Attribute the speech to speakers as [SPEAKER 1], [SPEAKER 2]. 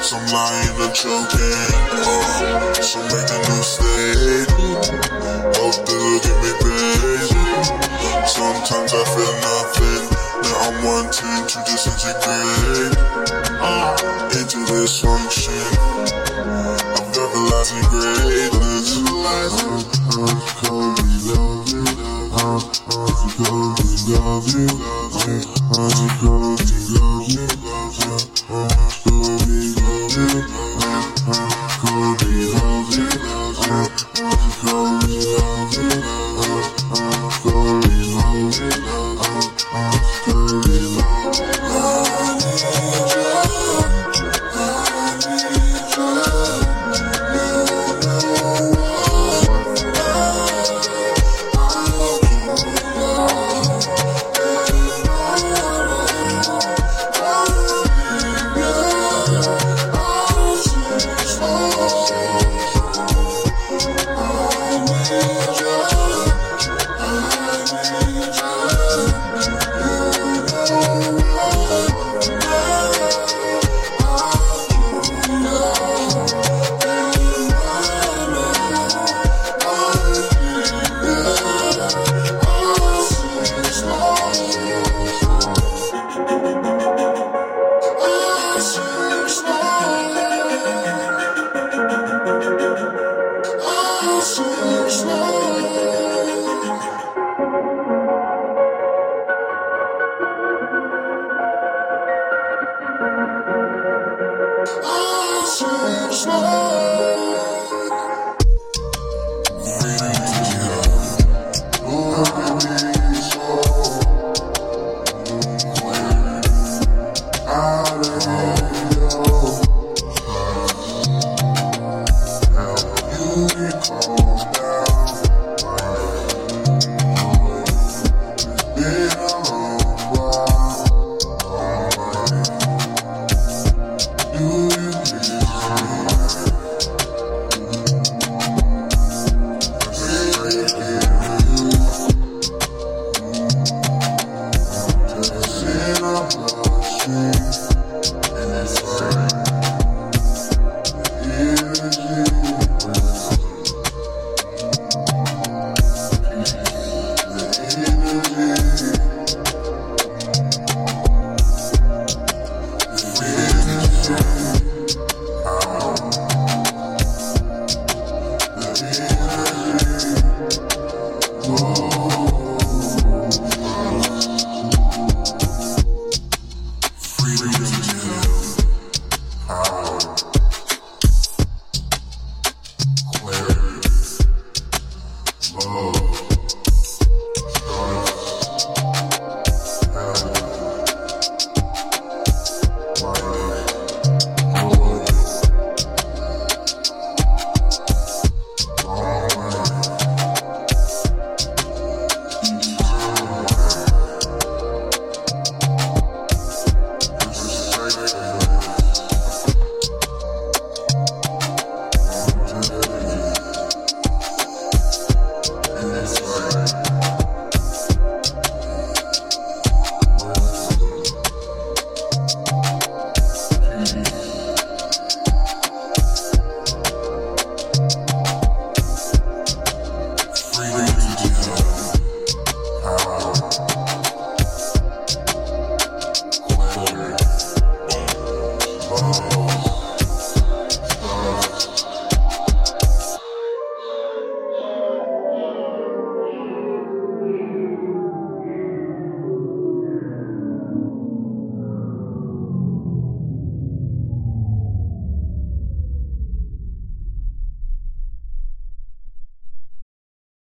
[SPEAKER 1] Some lying and choking. Uh, make making new state. Both they look at me crazy. Sometimes I feel nothing. Now I'm wanting to disintegrate uh, into this function of revelizing greatness. I'm calling love you. I'm love you. I love you.